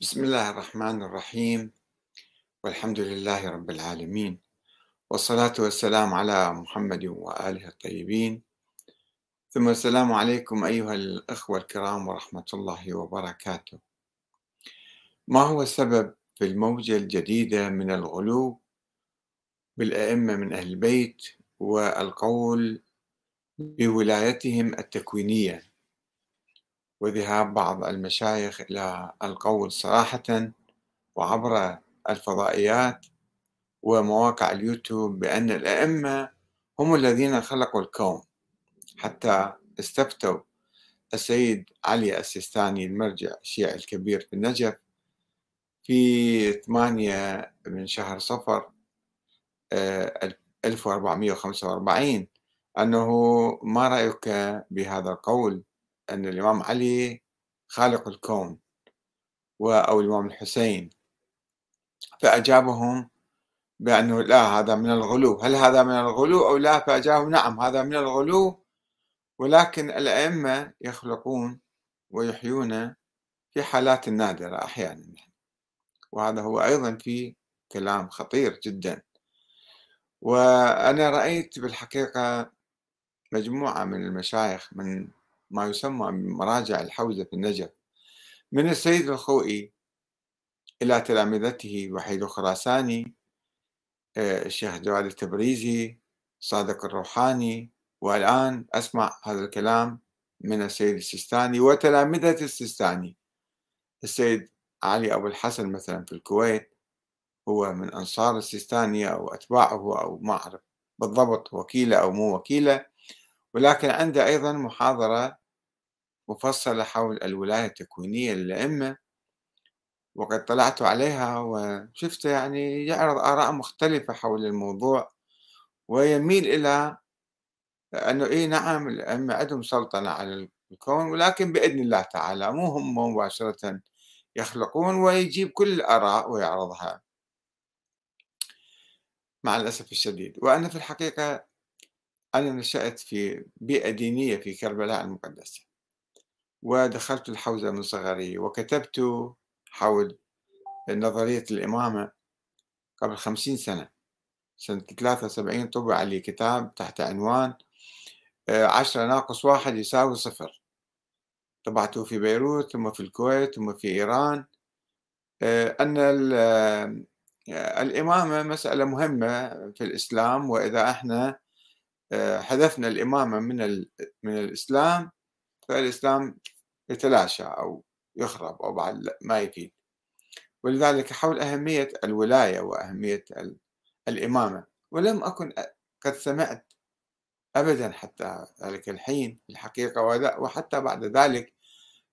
بسم الله الرحمن الرحيم. والحمد لله رب العالمين. والصلاة والسلام على محمد وآله الطيبين. ثم السلام عليكم أيها الأخوة الكرام ورحمة الله وبركاته. ما هو السبب في الموجة الجديدة من الغلو بالأئمة من أهل البيت والقول بولايتهم التكوينية؟ وذهاب بعض المشايخ إلى القول صراحة وعبر الفضائيات ومواقع اليوتيوب بأن الأئمة هم الذين خلقوا الكون حتى استفتوا السيد علي السيستاني المرجع الشيعي الكبير في النجف في ثمانية من شهر صفر 1445 آه، أنه ما رأيك بهذا القول؟ أن الإمام علي خالق الكون أو الإمام الحسين. فأجابهم بأنه لا هذا من الغلو. هل هذا من الغلو أو لا؟ فأجابوا نعم هذا من الغلو. ولكن الأئمة يخلقون ويحيون في حالات نادرة أحيانا. وهذا هو أيضا في كلام خطير جدا. وأنا رأيت بالحقيقة مجموعة من المشايخ من ما يسمى بمراجع الحوزة في النجف. من السيد الخوئي إلى تلامذته وحيد خراساني آه، الشيخ جواد التبريزي صادق الروحاني والآن أسمع هذا الكلام من السيد السيستاني وتلامذة السيستاني. السيد علي أبو الحسن مثلا في الكويت هو من أنصار السيستاني أو أتباعه أو ما أعرف بالضبط وكيلة أو مو وكيلة ولكن عنده أيضا محاضرة مفصلة حول الولاية التكوينية للأئمة وقد طلعت عليها وشفت يعني يعرض آراء مختلفة حول الموضوع ويميل إلى أنه إيه نعم الأئمة عندهم سلطنة على الكون ولكن بإذن الله تعالى مو هم مباشرة يخلقون ويجيب كل الآراء ويعرضها. مع الأسف الشديد. وأنا في الحقيقة أنا نشأت في بيئة دينية في كربلاء المقدسة. ودخلت الحوزة من صغري وكتبت حول نظرية الإمامة قبل خمسين سنة سنة ثلاثة وسبعين طبع لي كتاب تحت عنوان آه، عشرة ناقص واحد يساوي صفر. طبعته في بيروت ثم في الكويت ثم في إيران. آه، أن آه، الإمامة مسألة مهمة في الإسلام وإذا إحنا حذفنا الإمامة من من الإسلام فالإسلام يتلاشى أو يخرب أو بعد ما يفيد. ولذلك حول أهمية الولاية وأهمية الإمامة ولم أكن قد سمعت أبدا حتى ذلك الحين الحقيقة وحتى بعد ذلك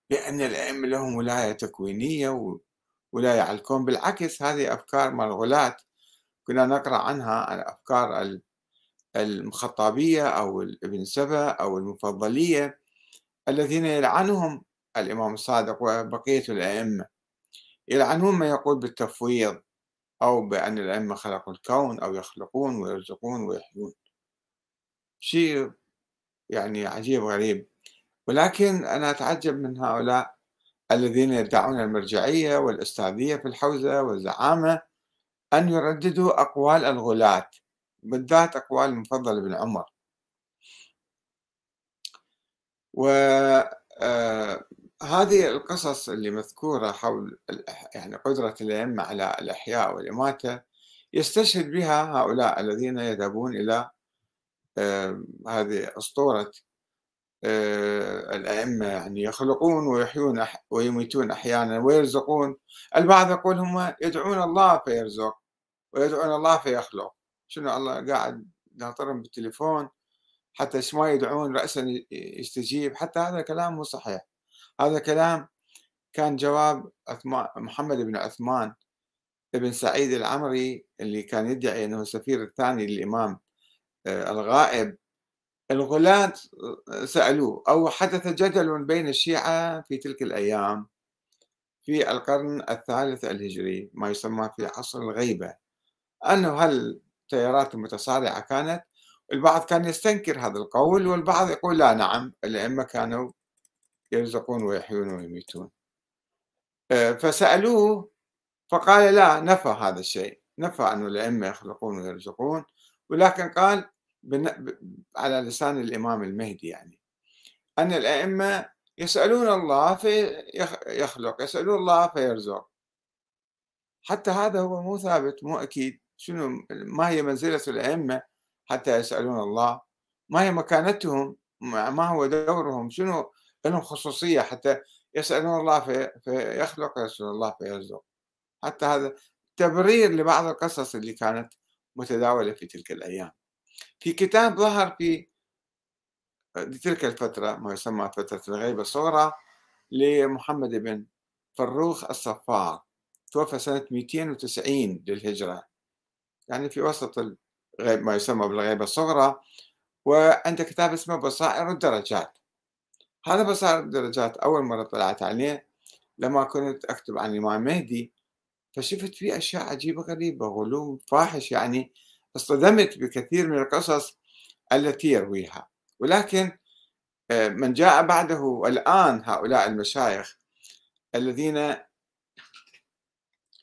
بأن الأئمة لهم ولاية تكوينية وولاية على الكون بالعكس هذه أفكار مالغولات كنا نقرأ عنها عن أفكار المخطابية أو ابن سبأ أو المفضلية الذين يلعنهم الإمام الصادق وبقية الأئمة. يلعنون من يقول بالتفويض أو بأن الأئمة خلقوا الكون أو يخلقون ويرزقون ويحيون. شيء يعني عجيب غريب. ولكن أنا أتعجب من هؤلاء الذين يدعون المرجعية والأستاذية في الحوزة والزعامة أن يرددوا أقوال الغلاة بالذات أقوال المفضل بن عمر. وهذه آه، القصص اللي مذكورة حول يعني قدرة الأئمة على الإحياء والإماتة يستشهد بها هؤلاء الذين يذهبون إلى آه، هذه أسطورة آه، الأئمة يعني يخلقون ويحيون ويميتون أحيانا ويرزقون. البعض يقول هم يدعون الله فيرزق ويدعون الله فيخلق. شنو الله قاعد ناطرهم بالتليفون؟ حتى ما يدعون رأسا يستجيب حتى هذا كلام مو صحيح. هذا كلام كان جواب محمد بن عثمان بن سعيد العمري اللي كان يدعي إنه السفير الثاني للإمام آه، الغائب. الغلاة سألوه أو حدث جدل بين الشيعة في تلك الأيام في القرن الثالث الهجري ما يسمى في عصر الغيبة أنه هل التيارات المتصارعة كانت البعض كان يستنكر هذا القول والبعض يقول لا نعم الأئمة كانوا يرزقون ويحيون ويميتون. آه، فسألوه فقال لا نفى هذا الشيء نفى أن الأئمة يخلقون ويرزقون ولكن قال على لسان الإمام المهدي يعني أن الأئمة يسألون الله فيخلق يسألون الله فيرزق. حتى هذا هو مو ثابت مو أكيد شنو ما هي منزلة الأئمة حتى يسألون الله. ما هي مكانتهم؟ ما هو دورهم؟ شنو لهم خصوصية حتى يسألون الله في فيخلق ويسألون الله فيرزق حتى هذا تبرير لبعض القصص اللي كانت متداولة في تلك الأيام. في كتاب ظهر في تلك الفترة ما يسمى فترة الغيبة الصغرى لمحمد بن فروخ الصفار. توفى سنة 290 للهجرة. يعني في وسط ما يسمى بالغيبة الصغرى وعنده كتاب اسمه بصائر الدرجات. هذا بصائر الدرجات أول مرة طلعت عليه لما كنت أكتب عن الإمام مهدي فشفت فيه أشياء عجيبة غريبة غلو فاحش يعني اصطدمت بكثير من القصص التي يرويها. ولكن آه، من جاء بعده الآن هؤلاء المشايخ الذين آه،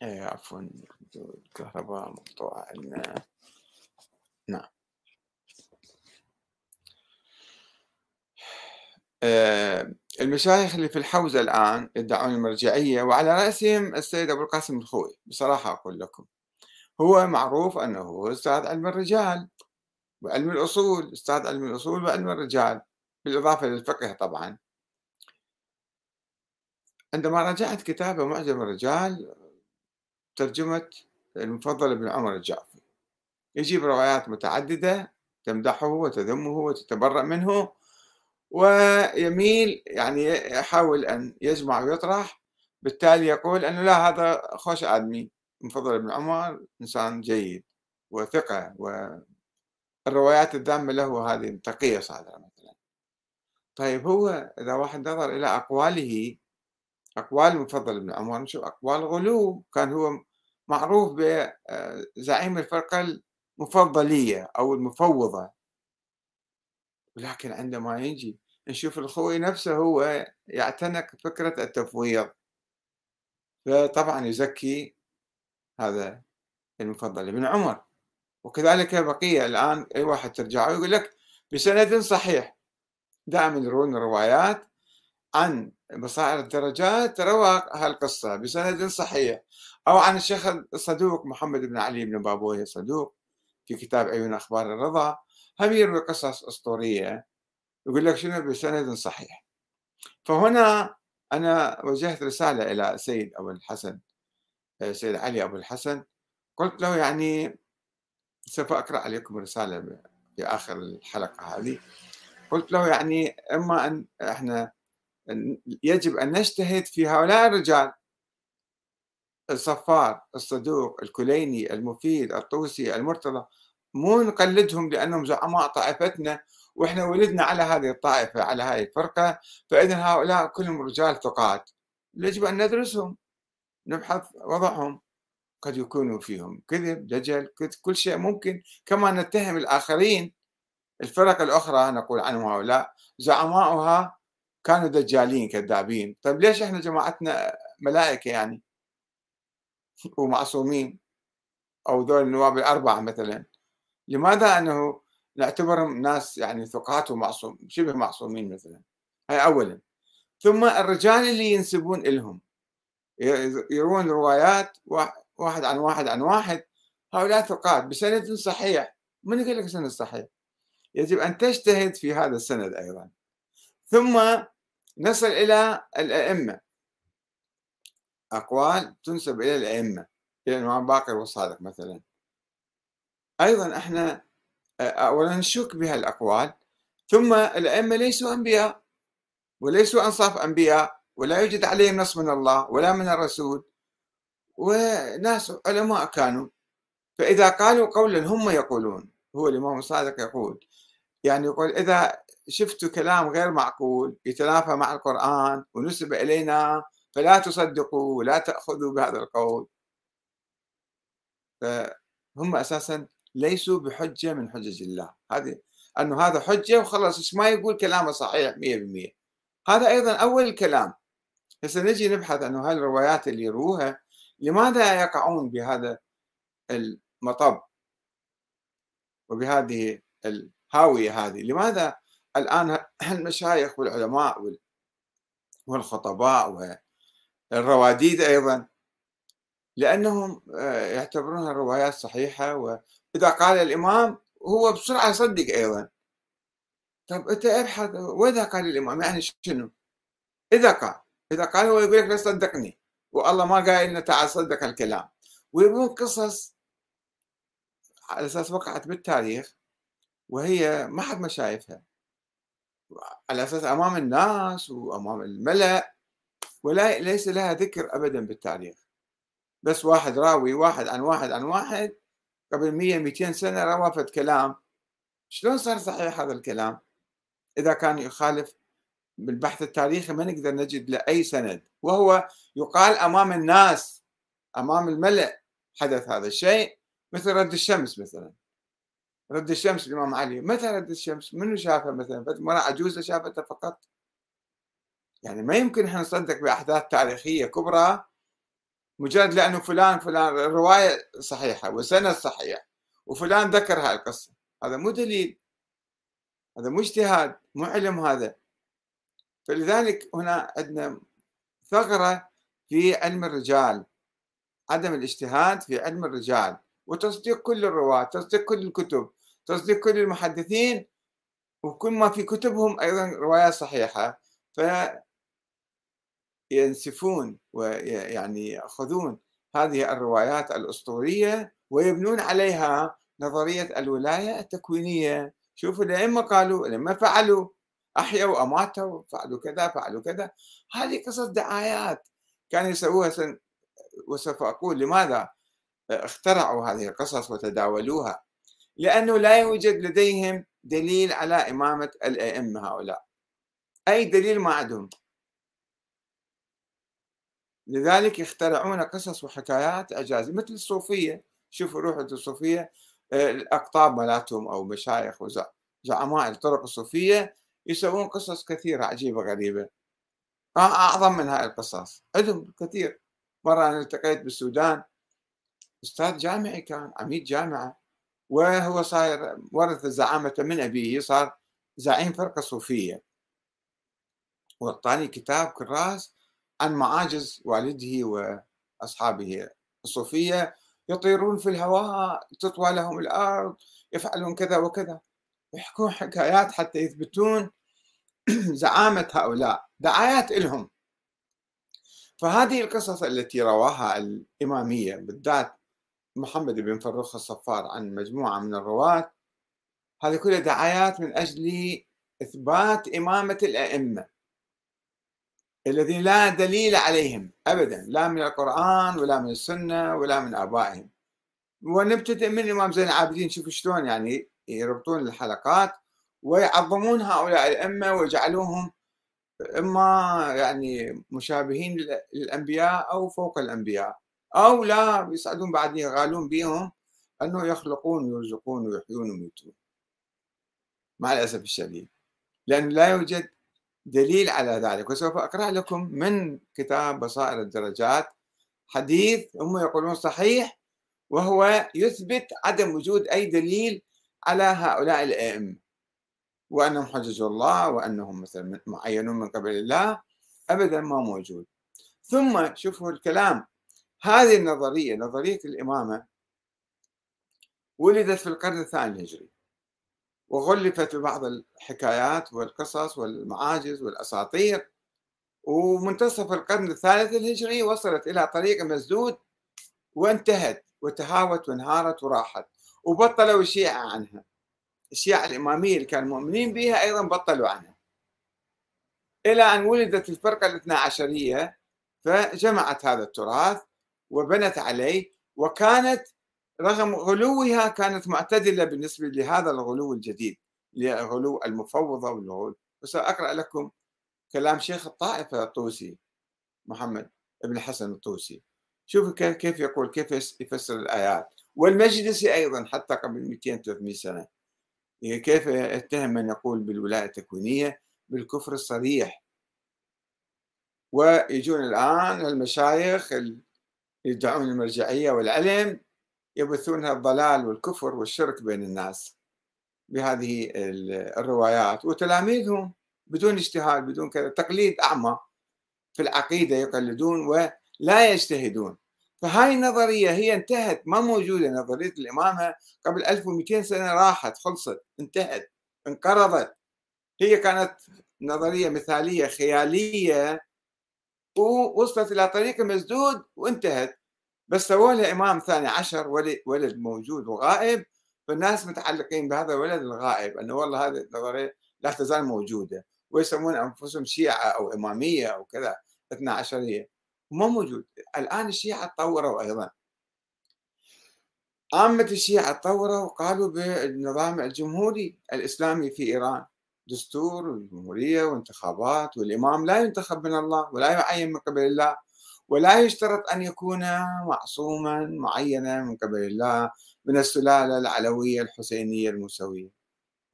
عفوا الكهرباء مقطوعة عندنا نعم. آه، المشايخ اللي في الحوزة الآن يدعون المرجعية وعلى رأسهم السيد أبو القاسم الخوي. بصراحة أقول لكم هو معروف أنه أستاذ علم الرجال وعلم الأصول أستاذ علم الأصول وعلم الرجال بالإضافة للفقه طبعا. عندما راجعت كتابة معجم الرجال ترجمة المفضل ابن عمر الجعفي يجيب روايات متعددة تمدحه وتذمه وتتبرأ منه ويميل يعني يحاول أن يجمع ويطرح بالتالي يقول أنه لا هذا خوش آدمي المفضل ابن عمر إنسان جيد وثقة والروايات الدامة له هذه تقية صادرة مثلا. طيب هو إذا واحد نظر إلى أقواله أقوال المفضل ابن عمر نشوف أقوال غلو كان هو معروف بزعيم الفرقة المفضلية أو المفوضة. ولكن عندما يجي نشوف الخوي نفسه هو يعتنق فكرة التفويض. فطبعا يزكي هذا المفضل ابن عمر. وكذلك بقية الآن أي واحد ترجعه يقول لك بسند صحيح. دائما يرون روايات عن بصائر الدرجات روى هالقصة بسند صحيح. أو عن الشيخ الصدوق محمد بن علي بن بابويه الصدوق في كتاب عيون أخبار الرضا هم يروي قصص أسطورية يقول لك شنو بسند صحيح. فهنا أنا وجهت رسالة إلى سيد أبو الحسن سيد علي أبو الحسن قلت له يعني سوف أقرأ عليكم رسالة في آخر الحلقة هذه. قلت له يعني إما أن إحنا يجب أن نجتهد في هؤلاء الرجال الصفار الصدوق الكليني المفيد الطوسي المرتضى مو نقلدهم لأنهم زعماء طائفتنا وإحنا ولدنا على هذه الطائفة على هذه الفرقة فإذا هؤلاء كلهم رجال ثقات. يجب أن ندرسهم نبحث وضعهم. قد يكونوا فيهم كذب دجل كل شيء ممكن. كما نتهم الآخرين الفرق الأخرى نقول عنهم هؤلاء زعماؤها كانوا دجالين كذابين. طيب ليش إحنا جماعتنا ملائكة يعني؟ ومعصومين أو ذول النواب الأربعة مثلا. لماذا؟ أنه نعتبرهم ناس يعني ثقات ومعصوم شبه معصومين مثلا. هاي أولا. ثم الرجال اللي ينسبون إلهم. يروون روايات واحد عن واحد عن واحد. هؤلاء ثقات بسند صحيح. من يقول لك سند صحيح. يجب أن تجتهد في هذا السند أيضا. ثم نصل إلى الأئمة. أقوال تنسب إلى الأئمة إلى الإمام باقر والصادق مثلا. أيضا إحنا أولا نشك بها الأقوال ثم الأئمة ليسوا أنبياء وليسوا أنصاف أنبياء ولا يوجد عليهم نص من الله ولا من الرسول وناس علماء كانوا. فإذا قالوا قولا هم يقولون هو الإمام الصادق يقول. يعني يقول إذا شفتوا كلام غير معقول يتنافى مع القرآن ونسب إلينا فلا تصدقوا ولا تأخذوا بهذا القول. فهم أساسا ليسوا بحجة من حجج الله. هذه أنه هذا حجة وخلاص ما يقول كلامه صحيح 100% هذا أيضا أول الكلام. هسه نجي نبحث عن هاي الروايات اللي يروها لماذا يقعون بهذا المطب؟ وبهذه الهاوية هذه. لماذا الآن المشايخ والعلماء والخطباء والرواديد أيضا. لأنهم آه، يعتبرونها الروايات صحيحة وإذا قال الإمام هو بسرعة يصدق أيضا. طيب أنت ابحث وإذا قال الإمام يعني شنو؟ إذا قال إذا قال هو يقول لك لا صدقني والله ما قال لنا تعال صدق الكلام. ويبون قصص على أساس وقعت بالتاريخ وهي ما حد ما شايفها. على أساس أمام الناس وأمام الملأ. ولا ليس لها ذكر أبدا بالتاريخ. بس واحد راوي واحد عن واحد عن واحد قبل 100 200 سنة روى فد كلام شلون صار صحيح هذا الكلام؟ إذا كان يخالف بالبحث التاريخي ما نقدر نجد له أي سند. وهو يقال أمام الناس أمام الملأ حدث هذا الشيء. مثل رد الشمس مثلا. رد الشمس الإمام علي. متى رد الشمس؟ منو شافها مثلا؟ مرة عجوزة شافتها فقط. يعني ما يمكن إحنا نصدق بأحداث تاريخية كبرى مجرد لأنه فلان فلان رواية صحيحة وسند صحيح وفلان ذكر هاي القصة هذا مو دليل هذا مو اجتهاد مو علم هذا. فلذلك هنا عندنا ثغرة في علم الرجال عدم الاجتهاد في علم الرجال وتصديق كل الرواة تصديق كل الكتب تصديق كل المحدثين وكل ما في كتبهم أيضا روايات صحيحة. فينسفون ويعني يأخذون هذه الروايات الأسطورية ويبنون عليها نظرية الولاية التكوينية. شوفوا الأئمة قالوا الأئمة فعلوا أحيوا أماتوا فعلوا كذا فعلوا كذا. هذه قصص دعايات كانوا يسووها سن... وسوف أقول لماذا؟ اخترعوا هذه القصص وتداولوها. لأنه لا يوجد لديهم دليل على إمامة الأئمة هؤلاء. أي دليل ما عندهم؟ لذلك يخترعون قصص وحكايات إعجازية مثل الصوفية شوفوا روحوا الصوفية الأقطاب مالتهم أو مشايخ وزعماء الطرق الصوفية يسوون قصص كثيرة عجيبة غريبة. أعظم من هاي القصص. عندهم كثير. مرة أنا التقيت بالسودان أستاذ جامعي كان عميد جامعة وهو صاير ورث الزعامة من أبيه صار زعيم فرقة صوفية. وأعطاني كتاب كراس عن معاجز والده وأصحابه الصوفية يطيرون في الهواء تطوى لهم الأرض يفعلون كذا وكذا. يحكون حكايات حتى يثبتون زعامة هؤلاء دعايات لهم فهذه القصص التي رواها الإمامية بالذات محمد بن فروخ الصفار عن مجموعة من الرواة هذه كلها دعايات من أجل إثبات إمامة الأئمة. الذين لا دليل عليهم أبدا لا من القرآن ولا من السنة ولا من آبائهم. ونبتدئ من الإمام زين العابدين شوفوا شلون يعني يربطون الحلقات ويعظمون هؤلاء الأئمة ويجعلوهم إما يعني مشابهين للأنبياء أو فوق الأنبياء أو لا يسعدون بعد يغالون بهم أنه يخلقون ويرزقون ويحيون ويميتون. مع الأسف الشديد. لأن لا يوجد دليل على ذلك وسوف أقرأ لكم من كتاب بصائر الدرجات حديث هم يقولون صحيح وهو يثبت عدم وجود أي دليل على هؤلاء الأئمة. وأنهم حجج الله وأنهم مثلا معينون من قبل الله أبدا ما موجود. ثم شوفوا الكلام. هذه النظرية نظرية الإمامة ولدت في القرن الثاني الهجري. وغلفت ببعض الحكايات والقصص والمعاجز والأساطير ومنتصف القرن الثالث الهجري وصلت إلى طريق مسدود وانتهت وتهاوت وانهارت وراحت وبطلوا الشيعة عنها. الشيعة الإمامية اللي كانوا مؤمنين بها أيضا بطلوا عنها. إلى أن ولدت الفرقة الاثنى عشرية فجمعت هذا التراث وبنت عليه وكانت رغم غلوها كانت معتدلة بالنسبة لهذا الغلو الجديد لغلو المفوضة والغلو. وسأقرأ لكم كلام شيخ الطائفة الطوسي محمد بن الحسن الطوسي. شوفوا كيف يقول كيف يفسر الآيات. والمجلسي أيضا حتى قبل 200 300 سنة. كيف يتهم من يقول بالولاية التكوينية بالكفر الصريح. ويجون الآن المشايخ يدعون المرجعية والعلم يبثون الضلال والكفر والشرك بين الناس بهذه الروايات. وتلاميذهم بدون اجتهاد بدون كذا تقليد أعمى في العقيدة يقلدون ولا يجتهدون. فهاي النظرية هي انتهت ما موجودة. نظرية الإمامة قبل 1200 سنة راحت خلصت انتهت انقرضت. هي كانت نظرية مثالية خيالية ووصلت إلى طريق مسدود وانتهت. بس سووا لها إمام ثاني عشر ولد موجود وغائب. فالناس متعلقين بهذا الولد الغائب أنه والله هذه النظرية لا تزال موجودة. ويسمون أنفسهم شيعة أو إمامية أو كذا اثنا عشرية. ما موجود. الآن الشيعة تطوروا أيضا. عامة الشيعة تطوروا وقالوا بالنظام الجمهوري الإسلامي في إيران. دستور وجمهورية وانتخابات والإمام لا ينتخب من الله ولا يعين من قبل الله. ولا يشترط أن يكون معصوما معينا من قبل الله من السلالة العلوية الحسينية الموسوية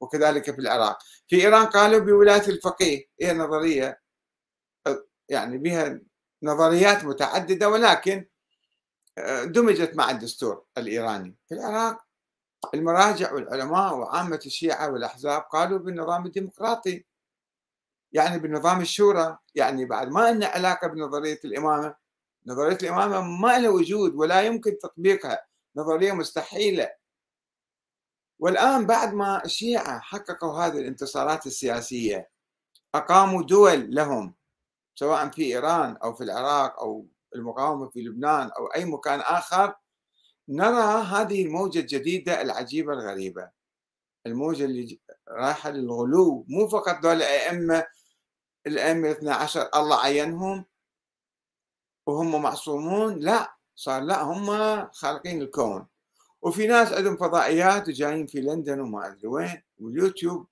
وكذلك في العراق. في إيران قالوا بولاية الفقيه هي نظرية يعني بها نظريات متعددة ولكن دمجت مع الدستور الإيراني. في العراق المراجع والعلماء وعامة الشيعة والأحزاب قالوا بالنظام الديمقراطي يعني بالنظام الشورى يعني بعد ما لنا علاقة بنظرية الإمامة نظرية الإمامة ما لها وجود ولا يمكن تطبيقها نظرية مستحيلة. والآن بعد ما الشيعة حققوا هذه الانتصارات السياسية أقاموا دول لهم سواء في إيران أو في العراق أو المقاومة في لبنان أو أي مكان آخر نرى هذه الموجة الجديدة العجيبة الغريبة. الموجة اللي رايحة للغلو مو فقط دول أئمة الأئمة 12 الله عينهم وهم معصومون لا صار لا هم خالقين الكون. وفي ناس عندهم فضائيات وجايين في لندن وما أدري وين واليوتيوب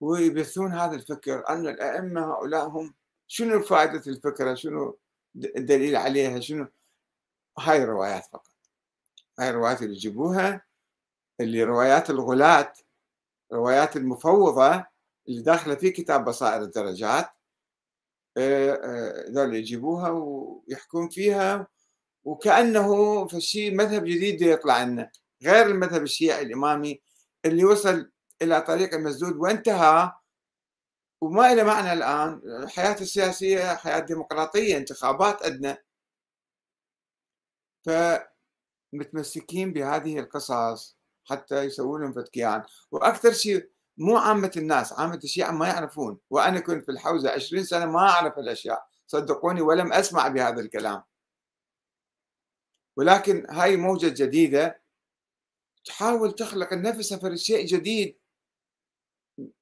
ويبثون هذا الفكر أن الأئمة هؤلاء هم شنو فائدة الفكرة؟ شنو الدليل عليها؟ شنو؟ هاي الروايات فقط. هاي الروايات اللي يجيبوها اللي روايات الغلاة روايات المفوضة اللي داخلة في كتاب بصائر الدرجات. ذول يجيبوها ويحكون فيها وكأنه في شيء مذهب جديد يطلع لنا غير المذهب الشيعي الإمامي اللي وصل إلى طريق المسدود وانتهى وما إلى معنى الآن الحياة السياسية حياة ديمقراطية انتخابات أدنى. فمتمسكين بهذه القصص حتى يسوون لهم فتكيان. وأكثر شيء مو عامة الناس عامة الشيعة ما يعرفون. وأنا كنت في الحوزة عشرين سنة ما أعرف الأشياء. صدقوني ولم أسمع بهذا الكلام. ولكن هاي موجة جديدة تحاول تخلق لنفسها في شيء جديد.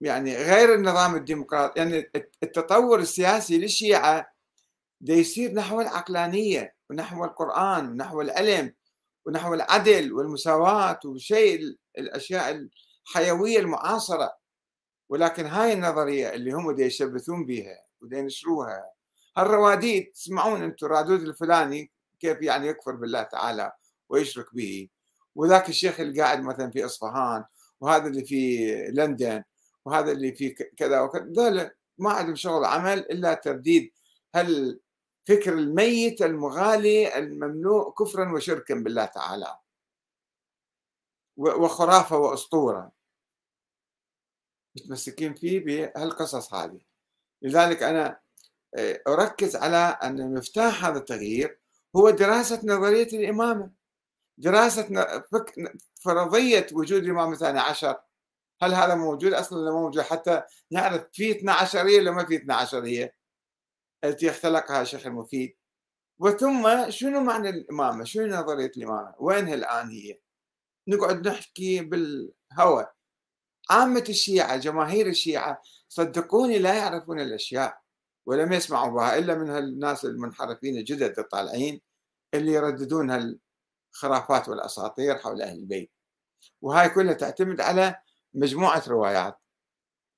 يعني غير النظام الديمقراطي يعني التطور السياسي للشيعة ده يصير نحو العقلانية ونحو القرآن ونحو العلم ونحو العدل والمساواة وشيء الأشياء الحيوية المعاصرة ولكن هاي النظرية اللي هم دي يشبثون بها ودي ينشروها هالرواديد تسمعون أنتم الرادود الفلاني كيف يعني يكفر بالله تعالى ويشرك به وذاك الشيخ اللي قاعد مثلا في إصفهان وهذا اللي في لندن وهذا اللي في كذا وكذا ما عندهم شغل عمل إلا ترديد هالفكر الميت المغالي الممنوع كفرا وشركا بالله تعالى وخرافة وأسطورة. متمسكين فيه بهالقصص هذه لذلك أنا آه، أركز على أن مفتاح هذا التغيير هو دراسة نظرية الإمامة دراسة فرضية وجود الإمام الثاني عشر هل هذا موجود أصلا ولا موجود حتى نعرف في 12 ولا ما في 12 التي اختلقها الشيخ المفيد وثم شنو معنى الإمامة؟ شنو نظرية الإمامة؟ وينها الآن هي؟ نقعد نحكي بالهوى عامة الشيعة جماهير الشيعة صدقوني لا يعرفون الأشياء ولم يسمعوا بها إلا من الناس المنحرفين الجدد الطالعين اللي يرددون هالخرافات والأساطير حول أهل البيت. وهاي كلها تعتمد على مجموعة روايات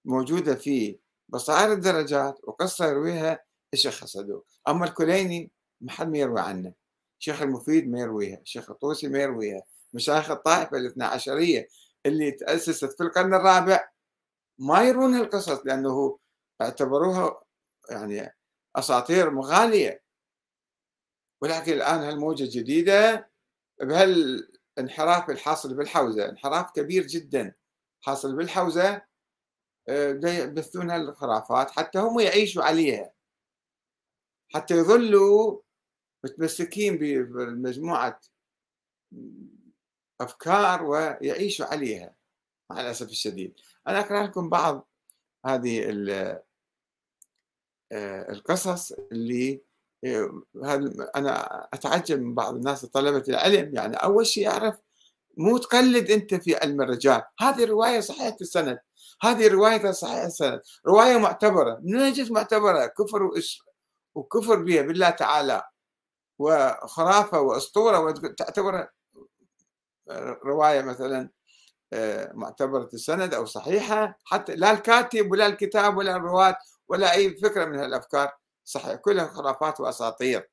موجودة في بصائر الدرجات وقصة يرويها الشيخ الصدوق. أما الكليني ما حد ما يروي عنه. الشيخ المفيد ما يرويها الشيخ الطوسي ما يرويها مشايخ الطائفة الاثنى عشرية اللي تأسست في القرن الرابع ما يرون هالقصص لأنه اعتبروها يعني أساطير مغالية. ولكن الآن هالموجة الجديدة بهالانحراف الحاصل بالحوزة انحراف كبير جدا حاصل بالحوزة آه، يبثون الخرافات حتى هم يعيشوا عليها. حتى يظلوا متمسكين بمجموعة أفكار ويعيشوا عليها مع الأسف الشديد. أنا أقرأ لكم بعض هذه آه، القصص اللي آه، أنا أتعجب من بعض الناس طلبة العلم. يعني أول شيء يعرف مو تقلد أنت في علم الرجال. هذه رواية صحيحة السند. هذه رواية صحيحة السند. رواية معتبرة. من وين معتبرة؟ كفر وكفر بها بالله تعالى. وخرافة وأسطورة وتعتبر رواية مثلا آه، معتبرة السند أو صحيحة حتى لا الكاتب ولا الكتاب ولا الرواة ولا أي فكرة من هالأفكار صحيح كلها خرافات وأساطير.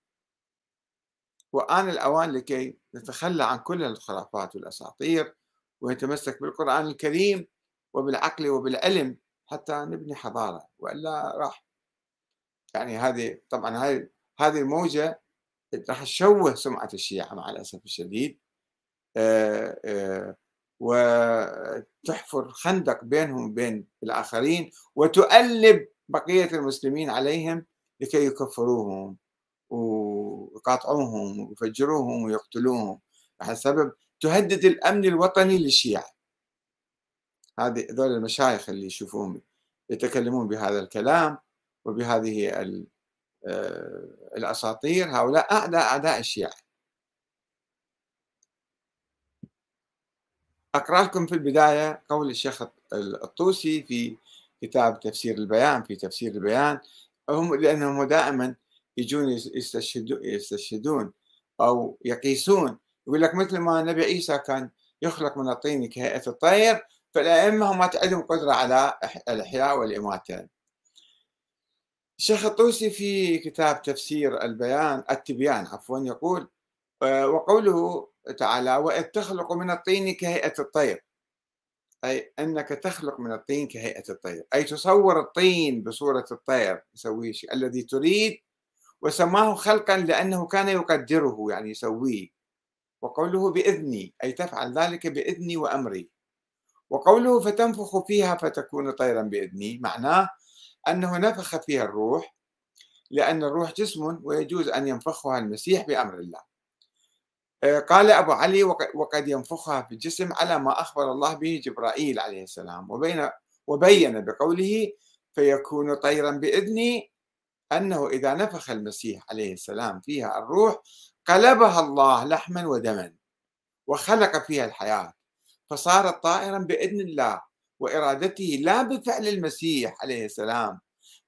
وآن الأوان لكي نتخلى عن كل الخرافات والأساطير ونتمسك بالقرآن الكريم وبالعقل وبالعلم حتى نبني حضارة. وإلا راح. يعني هذه طبعا هذه هذه الموجة راح تشوه سمعة الشيعة مع الأسف الشديد. وتحفر خندق بينهم وبين الآخرين وتؤلب بقية المسلمين عليهم لكي يكفروهم ويقاطعوهم ويفجروهم ويقتلوهم على سبب تهدد الأمن الوطني للشيعة. هذه ذول المشايخ اللي يشوفوهم يتكلمون بهذا الكلام وبهذه آه، الأساطير هؤلاء أعداء أعداء الشيعة. أقرأ لكم في البداية قول الشيخ الطوسي في كتاب تفسير البيان في تفسير البيان. هم لأنهم دائما يجون يستشهدون, يستشهدون أو يقيسون. يقول لك مثل ما النبي عيسى كان يخلق من الطين كهيئة الطير فالأئمة ما عندهم قدرة على الإحياء والإماتة الشيخ الطوسي في كتاب تفسير البيان التبيان عفوا يقول آه، وقوله تعالى وإذ تخلق من الطين كهيئة الطير. أي أنك تخلق من الطين كهيئة الطير. أي تصور الطين بصورة الطير يسويه الذي تريد وسماه خلقا لأنه كان يقدره يعني يسويه. وقوله بإذني أي تفعل ذلك بإذني وأمري. وقوله فتنفخ فيها فتكون طيرا بإذني معناه أنه نفخ فيها الروح لأن الروح جسم ويجوز أن ينفخها المسيح بأمر الله. قال أبو علي وقد ينفخها في الجسم على ما أخبر الله به جبرائيل عليه السلام. وبين وبين بقوله فيكون طيرا بإذني أنه إذا نفخ المسيح عليه السلام فيها الروح قلبها الله لحما ودما وخلق فيها الحياة فصارت طائرا بإذن الله وإرادته لا بفعل المسيح عليه السلام.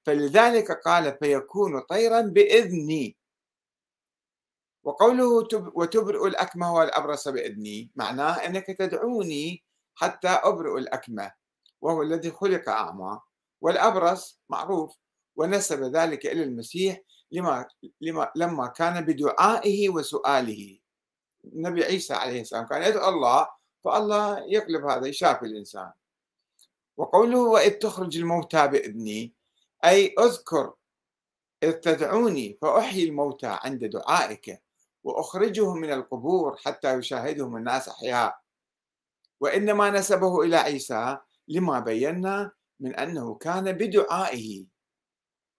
فلذلك قال فيكون طيرا بإذني. وقوله وتبرئ الأكمه والأبرص بإذني معناه أنك تدعوني حتى أبرئ الأكمه وهو الذي خلق أعمى. والأبرص معروف ونسب ذلك إلى المسيح لما, لما لما كان بدعائه وسؤاله. النبي عيسى عليه السلام كان يدعو الله فالله يقلب هذا يشافي الإنسان. وقوله وإذ تخرج الموتى بإذني أي أذكر إذ تدعوني فأحيي الموتى عند دعائك. وأخرجهم من القبور حتى يشاهدهم الناس أحياء. وإنما نسبه إلى عيسى لما بينا من أنه كان بدعائه.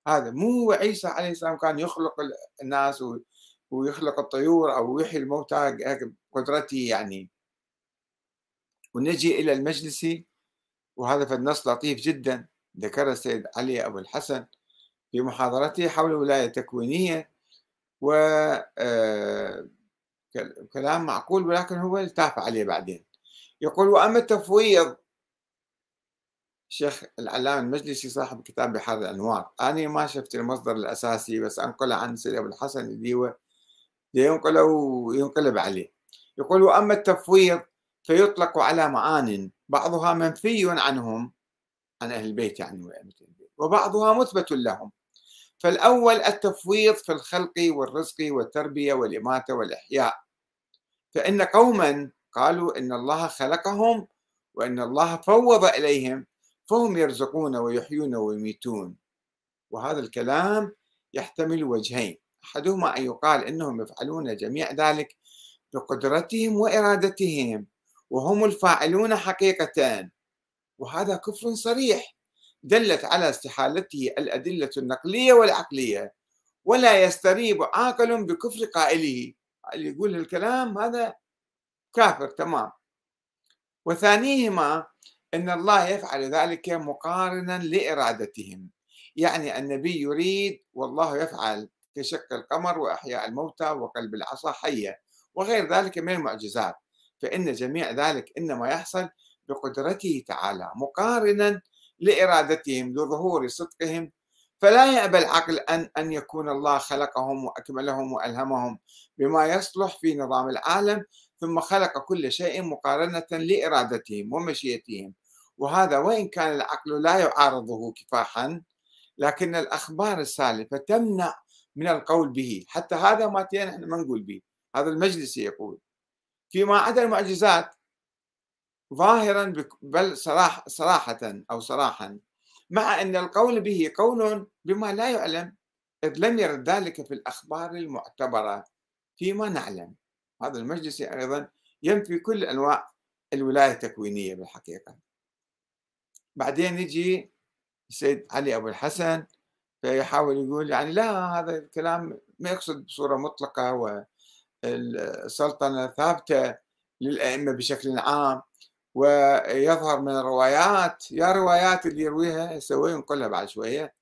هذا مو عيسى عليه السلام كان يخلق الناس ويخلق الطيور أو يحيي الموتى بقدرته يعني. ونجي إلى المجلس وهذا في النص لطيف جدا ذكر السيد علي أبو الحسن في محاضرته حول الولاية التكوينية و آه، معقول ولكن هو التاف عليه بعدين. يقول وأما التفويض الشيخ العلامة المجلسي صاحب كتاب بحر الأنوار أنا ما شفت المصدر الأساسي بس أنقل عن سيد أبو الحسن اللي هو ينقله وينقلب عليه. يقول وأما التفويض فيطلق على معان بعضها منفي عنهم عن أهل البيت يعني وبعضها مثبت لهم فالأول التفويض في الخلق والرزق والتربية والإماتة والإحياء. فإن قوما قالوا إن الله خلقهم وإن الله فوض إليهم فهم يرزقون ويحيون ويميتون. وهذا الكلام يحتمل وجهين. أحدهما أن يقال إنهم يفعلون جميع ذلك بقدرتهم وإرادتهم وهم الفاعلون حقيقة وهذا كفر صريح. دلت على استحالته الأدلة النقلية والعقلية ولا يستريب عاقل بكفر قائله. اللي يقول الكلام هذا كافر تمام. وثانيهما أن الله يفعل ذلك مقارنا لإرادتهم. يعني النبي يريد والله يفعل كشق القمر وإحياء الموتى وقلب العصا حية وغير ذلك من المعجزات. فإن جميع ذلك إنما يحصل بقدرته تعالى مقارنا لإرادتهم لظهور صدقهم. فلا يأبى العقل أن أن يكون الله خلقهم وأكملهم وألهمهم بما يصلح في نظام العالم ثم خلق كل شيء مقارنة لإرادتهم ومشيئتهم. وهذا وإن كان العقل لا يعارضه كفاحا لكن الأخبار السالفة تمنع من القول به. حتى هذا ما نحن ما نقول به. هذا المجلس يقول. فيما عدا المعجزات ظاهرا بل صراحة, صراحة أو صراحا مع أن القول به قول بما لا يعلم إذ لم يرد ذلك في الأخبار المعتبرة فيما نعلم. هذا المجلس أيضا ينفي كل أنواع الولاية التكوينية بالحقيقة. بعدين يجي السيد علي أبو الحسن فيحاول يقول يعني لا هذا الكلام ما يقصد بصورة مطلقة والسلطنة ثابتة للأئمة بشكل عام. ويظهر من الروايات يا روايات اللي يرويها يسوي ينقلها بعد شوية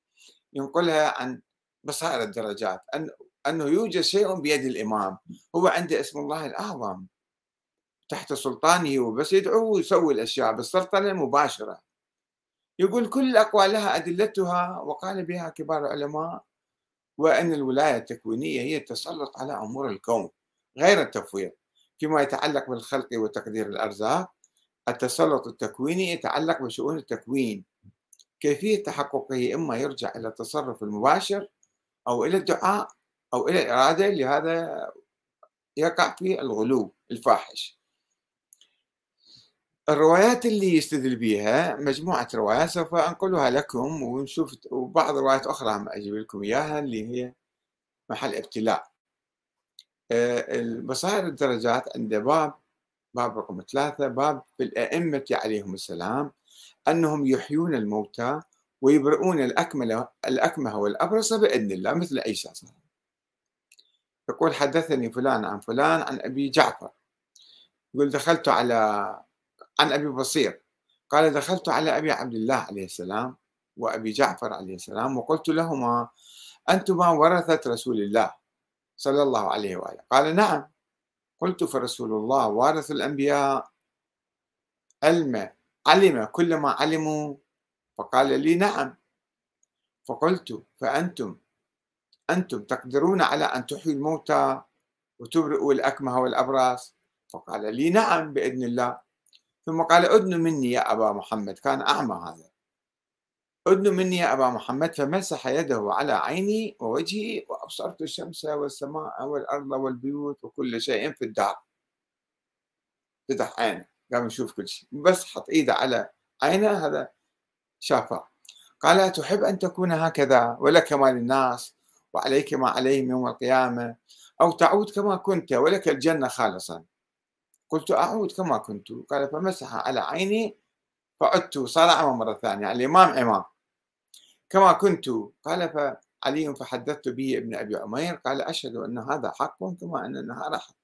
ينقلها عن بصائر الدرجات أن أنه يوجد شيء بيد الإمام هو عنده اسم الله الأعظم تحت سلطانه وبس يدعو ويسوي الأشياء بالسلطنة مباشرة. يقول كل الأقوال لها أدلتها وقال بها كبار العلماء وأن الولاية التكوينية هي التسلط على أمور الكون غير التفويض فيما يتعلق بالخلق وتقدير الأرزاق التسلط التكويني يتعلق بشؤون التكوين. كيفية تحققه إما يرجع إلى التصرف المباشر أو إلى الدعاء أو إلى الإرادة لهذا يقع في الغلو الفاحش. الروايات اللي يستدل بها مجموعة روايات سوف أنقلها لكم ونشوف وبعض الروايات أخرى هم أجيب لكم إياها اللي هي محل ابتلاء. آه، البصائر الدرجات عند باب باب رقم ثلاثة باب في الأئمة عليهم السلام أنهم يحيون الموتى ويبرئون الأكملة الأكمه والأبرص بإذن الله مثل عيسى الله يقول حدثني فلان عن فلان عن أبي جعفر. يقول دخلت على عن أبي بصير. قال دخلت على أبي عبد الله عليه السلام وأبي جعفر عليه السلام وقلت لهما أنتما ورثة رسول الله صلى الله عليه وآله. قال نعم. قلت فرسول الله وارث الأنبياء علم علم كل ما علموا فقال لي نعم. فقلت فأنتم أنتم تقدرون على أن تحيوا الموتى وتبرئوا الأكمه والأبراس؟ فقال لي نعم بإذن الله. ثم قال أدن مني يا أبا محمد. كان أعمى هذا. أدن مني يا أبا محمد فمسح يده على عيني ووجهي وأبصرت الشمس والسماء والأرض والبيوت وكل شيء في الدار فتح عينه قام يشوف كل شيء. بس حط إيده على عينه هذا شافه. قال تحب أن تكون هكذا ولك ما للناس وعليك ما عليهم يوم القيامة أو تعود كما كنت ولك الجنة خالصا. قلت أعود كما كنت. قال فمسح على عيني فعدت صار أعمى مرة ثانية. الإمام إمام. كما كنت. قال فعلي فحدثت به ابن أبي عمير. قال أشهد أن هذا حق كما أن النهار حق.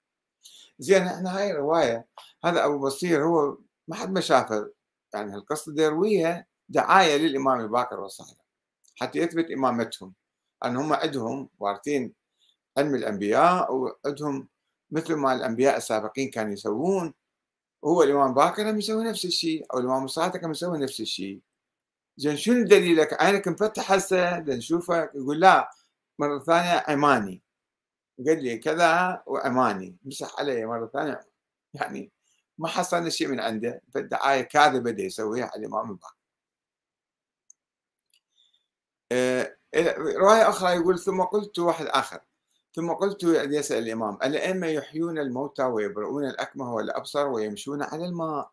زين إحنا هاي الرواية. هذا أبو بصير هو ما حد ما شافه. يعني القصة يرويها دعاية للإمام الباقر والصحابة. حتى يثبت إمامتهم. أن هم عندهم وارثين علم الأنبياء وعندهم مثل ما الأنبياء السابقين كانوا يسوون. هو الإمام باكر هم يسوي نفس الشيء أو الإمام الصادق هم يسوي نفس الشيء. زين شنو دليلك عينك مفتح هسه نشوفك يقول لا مرة ثانية عماني. قال لي كذا وعماني. مسح علي مرة ثانية. يعني ما حصلنا شيء من عنده. فالدعاية كاذبة دي يسويها على الإمام الباكر آه، رواية أخرى يقول ثم قلت واحد آخر. ثم قلت يسأل الإمام الأئمة يحيون الموتى ويبرؤون الأكمه والأبصر ويمشون على الماء؟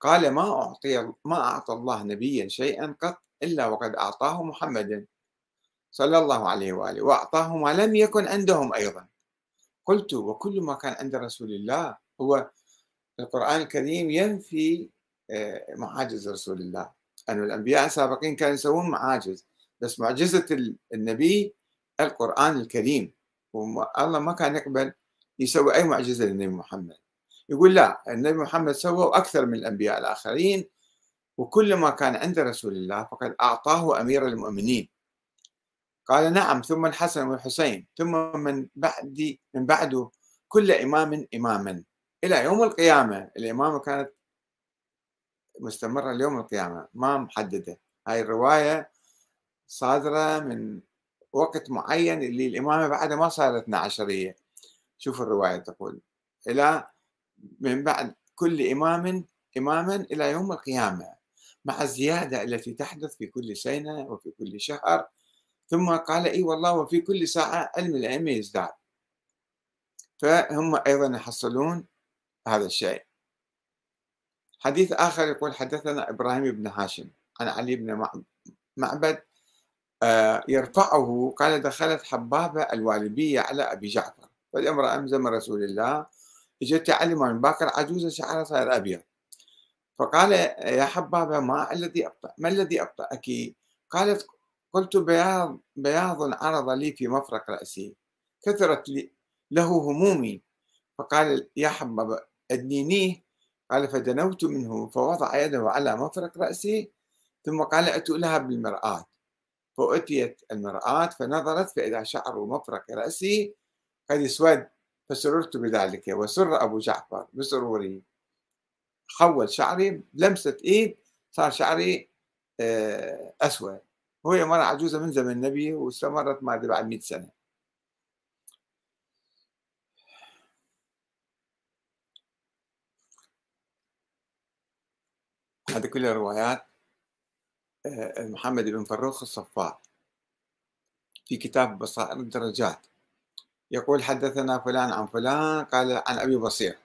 قال ما أعطي ما أعطى الله نبيا شيئا قط إلا وقد أعطاه محمدا صلى الله عليه وآله وأعطاه ما لم يكن عندهم أيضا. قلت وكل ما كان عند رسول الله هو القرآن الكريم ينفي آه، معاجز رسول الله. أن الأنبياء السابقين كانوا يسوون معاجز بس معجزة النبي القرآن الكريم. والله ما كان يقبل يسوي أي معجزة للنبي محمد. يقول لا النبي محمد سوى أكثر من الأنبياء الآخرين وكل ما كان عند رسول الله فقد أعطاه أمير المؤمنين. قال نعم ثم الحسن والحسين ثم من بعد من بعده كل إمام إماما. إلى يوم القيامة الإمامة كانت مستمرة ليوم القيامة ما محددة. هاي الرواية صادرة من وقت معين اللي الإمامة بعدها ما صارت 12 شوف الرواية تقول إلى من بعد كل إمام إماما إلى يوم القيامة مع الزيادة التي تحدث في كل سنة وفي كل شهر. ثم قال إي والله وفي كل ساعة علم الأئمة يزداد. فهم أيضا يحصلون هذا الشيء. حديث آخر يقول حدثنا إبراهيم بن هاشم عن علي بن معبد يرفعه. قال دخلت حبابة الوالبية على أبي جعفر. فالامراه من رسول الله. إجت تعلم من باكر عجوزه شعرها صار أبيض. فقال يا حبابة ما الذي أبطأ؟ ما الذي أبطأك؟ قالت قلت بياض بياض عرض لي في مفرق رأسي. كثرت لي له همومي. فقال يا حبب أدنينيه. قال فدنوت منه فوضع يده على مفرق رأسي. ثم قال أتوا لها بالمرآة. فأتيت المرآة فنظرت فإذا شعر مفرق رأسي. قد اسود فسررت بذلك وسر أبو جعفر بسروري. حول شعري لمسة إيد صار شعري آه، أسود. وهي مرة عجوزة من زمن النبي واستمرت ما أدري بعد 100 سنة. هذه كلها روايات. آه، محمد بن فروخ الصفار في كتاب بصائر الدرجات. يقول حدثنا فلان عن فلان قال عن أبي بصير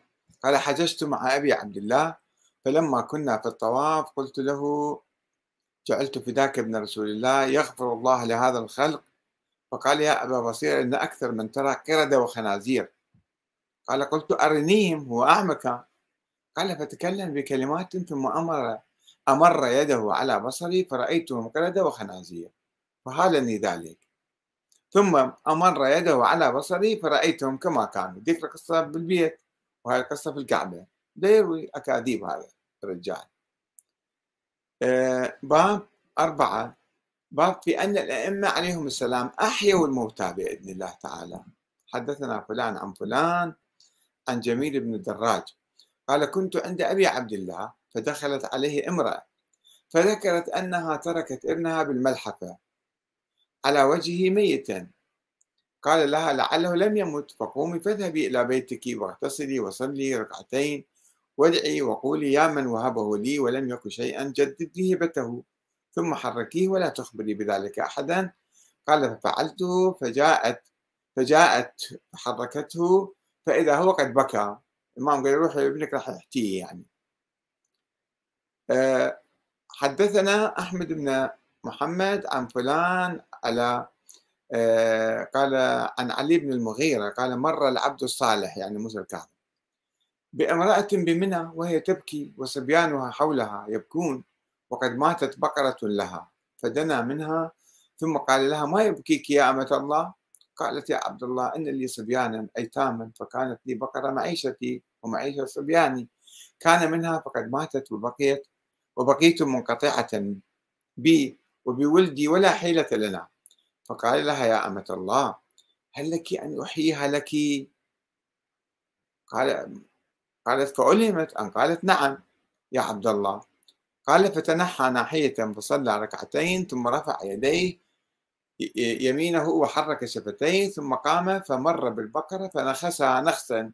قال حججت مع أبي عبد الله فلما كنا في الطواف قلت له جعلت فداك ابن رسول الله يغفر الله لهذا الخلق فقال يا أبا بصير إن أكثر من ترى قردة وخنازير قال قلت أرنيهم هو أعمك قال فتكلم بكلمات ثم أمر أمر يده على بصري فرأيتهم قردة وخنازير فهالني ذلك. ثم أمر يده على بصري فرأيتهم كما كانوا ذكر قصة بالبيت وهي القصة في الكعبة لا يروي أكاذيب هذا الرجال. آه، باب أربعة. باب في أن الأئمة عليهم السلام أحيوا الموتى بإذن الله تعالى. حدثنا فلان عن فلان عن جميل بن الدراج. قال كنت عند أبي عبد الله فدخلت عليه امرأة فذكرت أنها تركت ابنها بالملحفة على وجهه ميتا. قال لها لعله لم يمت فقومي فاذهبي إلى بيتك واغتسلي وصلي ركعتين وادعي وقولي يا من وهبه لي ولم يكن شيئا جددي هبته ثم حركيه ولا تخبري بذلك أحدا قال ففعلته فجاءت فجاءت حركته فإذا هو قد بكى الإمام قال روح ابنك راح يحكيه يعني حدثنا أحمد بن محمد عن فلان على آه، قال عن علي بن المغيرة قال مر العبد الصالح يعني موسى الكاظم. بامرأة بمنى وهي تبكي وصبيانها حولها يبكون وقد ماتت بقرة لها فدنا منها. ثم قال لها ما يبكيك يا أمة الله؟ قالت يا عبد الله إن لي صبيانا أيتاما فكانت لي بقرة معيشتي ومعيشة صبياني. كان منها فقد ماتت وبقيت وبقيت منقطعة بي وبولدي ولا حيلة لنا. فقال لها يا أمة الله هل لك أن أحييها لك؟ قال قالت فعلمت أن؟ قالت نعم يا عبد الله. قال فتنحى ناحية فصلى ركعتين ثم رفع يديه يمينه وحرك شفتيه ثم قام فمر بالبقرة فنخسها نخسا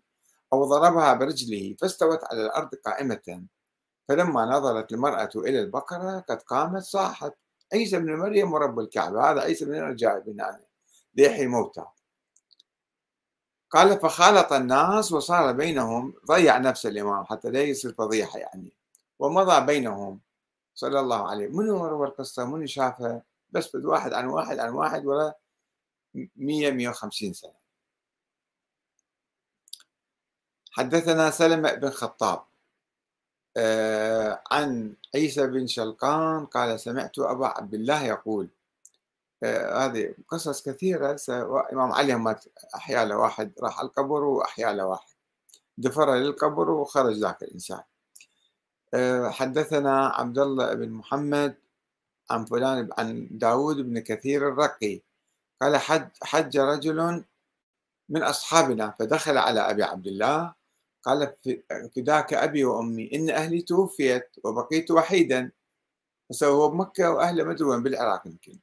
أو ضربها برجله فاستوت على الأرض قائمة. فلما نظرت المرأة إلى البقرة قد قامت صاحت عيسى بن مريم ورب الكعبة هذا عيسى بن مريم جاء بنا ليحيي الموتى قال فخالط الناس وصار بينهم ضيع نفس الإمام حتى لا يصير فضيحة يعني. ومضى بينهم صلى الله عليه. منو روى القصة؟ منو شافها؟ بس واحد عن واحد عن واحد ولا 100 150 سنة. حدثنا سلمة بن خطاب. عن عيسى بن شلقان قال سمعت أبا عبد الله يقول آه، هذه قصص كثيرة. إمام علي مات أحيا له واحد راح القبر وأحيا له واحد دفر للقبر وخرج ذاك الإنسان. آه، حدثنا عبد الله بن محمد عن فلان عن داود بن كثير الرقي. قال حج, حج رجل من أصحابنا فدخل على أبي عبد الله قال فداك أبي وأمي إن أهلي توفيت وبقيت وحيدا هو بمكة وأهله مدرون بالعراق يمكن.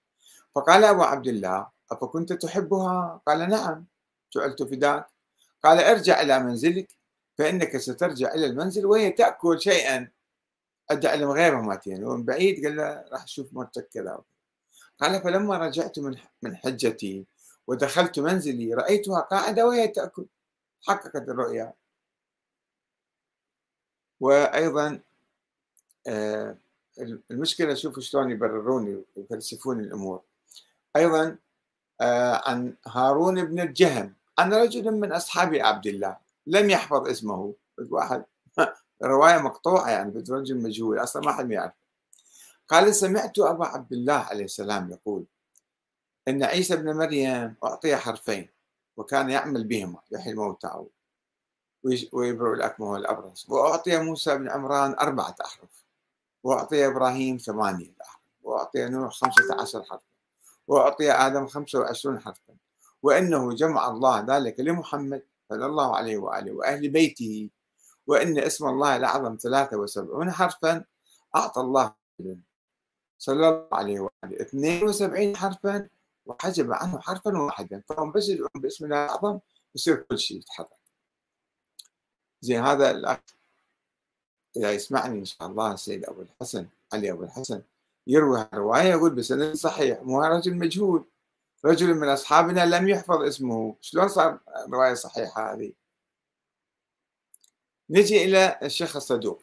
فقال أبو عبد الله أفكنت تحبها؟ قال نعم جعلت فداك. قال ارجع إلى منزلك فإنك سترجع إلى المنزل وهي تأكل شيئا. أدى علم غيره ماتين ومن بعيد قال له راح أشوف مرتك كذا. قال فلما رجعت من من حجتي ودخلت منزلي رأيتها قاعدة وهي تأكل. حققت الرؤيا. وأيضا آه، المشكلة شوفوا شلون يبررون ويفلسفون الأمور. أيضا آه، عن هارون بن الجهم. عن رجل من أصحاب عبد الله. لم يحفظ اسمه. واحد رواية مقطوعة يعني رجل مجهول. أصلا ما حد يعرف. قال سمعت أبا عبد الله عليه السلام يقول إن عيسى بن مريم أعطي حرفين وكان يعمل بهما يحيي الموتى ويبرئ الأكمه والأبرص وأعطي موسى بن عمران أربعة أحرف. وأعطي إبراهيم ثمانية أحرف. وأعطي نوح خمسة عشر حرفا. وأعطي آدم خمسة وعشرون حرفا. وإنه جمع الله ذلك لمحمد صلى الله عليه وآله وأهل بيته. وإن اسم الله الأعظم 73 حرفا. أعطى الله صلى الله عليه وآله. 72 حرفا. وحجب عنه حرفا واحدا. فهم بس يدعون باسم الله الأعظم يصير كل شيء يتحرك. زين هذا الأخ إذا يسمعني إن شاء الله السيد أبو الحسن علي أبو الحسن يروي رواية يقول بسند صحيح مو رجل مجهول. رجل من أصحابنا لم يحفظ اسمه. شلون صار رواية صحيحة هذه؟ نجي إلى الشيخ الصدوق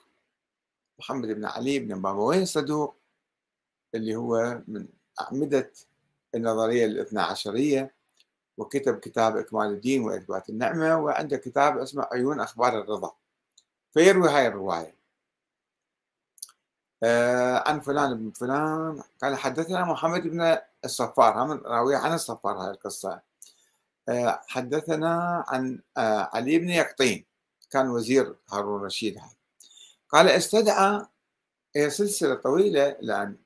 محمد بن علي بن بابوين الصدوق اللي هو من أعمدة النظرية الاثنى عشرية. وكتب كتاب إكمال الدين وإثبات النعمة وعنده كتاب اسمه عيون أخبار الرضا. فيروي هاي الرواية. آه عن فلان بن فلان قال حدثنا محمد بن الصفار. هم راوي عن الصفار هاي القصة. آه حدثنا عن آه علي بن يقطين كان وزير هارون الرشيد هذا قال استدعى هي سلسلة طويلة لأن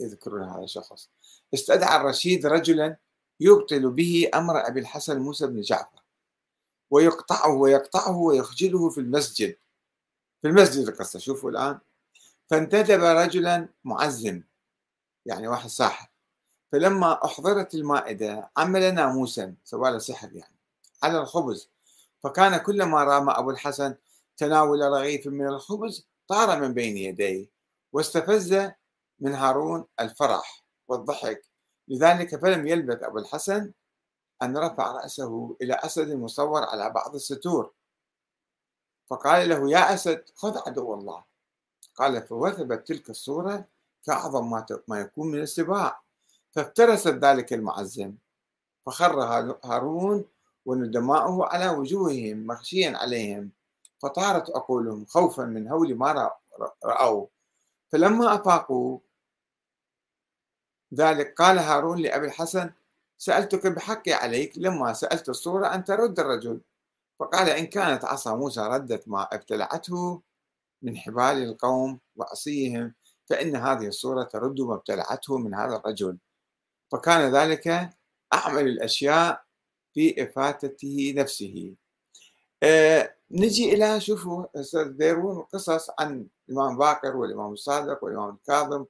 يذكرون هذا الشخص. استدعى الرشيد رجلا يبطل به أمر أبي الحسن موسى بن جعفر ويقطعه ويقطعه ويخجله في المسجد في المسجد القصة شوفوا الآن. فانتدب رجلا معزم يعني واحد ساحر. فلما أحضرت المائدة عمل ناموسا سوى له سحر يعني على الخبز. فكان كلما رام أبو الحسن تناول رغيف من الخبز طار من بين يديه واستفز من هارون الفرح والضحك. لذلك فلم يلبث أبو الحسن أن رفع رأسه إلى أسد مصور على بعض الستور. فقال له يا أسد خذ عدو الله. قال فوثبت تلك الصورة كأعظم ما يكون من السباع. فافترست ذلك المعزم. فخر هارون وندماؤه على وجوههم مغشيا عليهم. فطارت عقولهم خوفا من هول ما رأوا. فلما أفاقوا ذلك قال هارون لأبي الحسن سألتك بحقي عليك لما سألت الصورة أن ترد الرجل. فقال إن كانت عصا موسى ردت ما ابتلعته من حبال القوم وعصيهم فإن هذه الصورة ترد ما ابتلعته من هذا الرجل. فكان ذلك أعمل الأشياء في إفاتته نفسه. آه نجي إلى شوفوا ديرون قصص عن الإمام باكر والإمام الصادق والإمام الكاظم.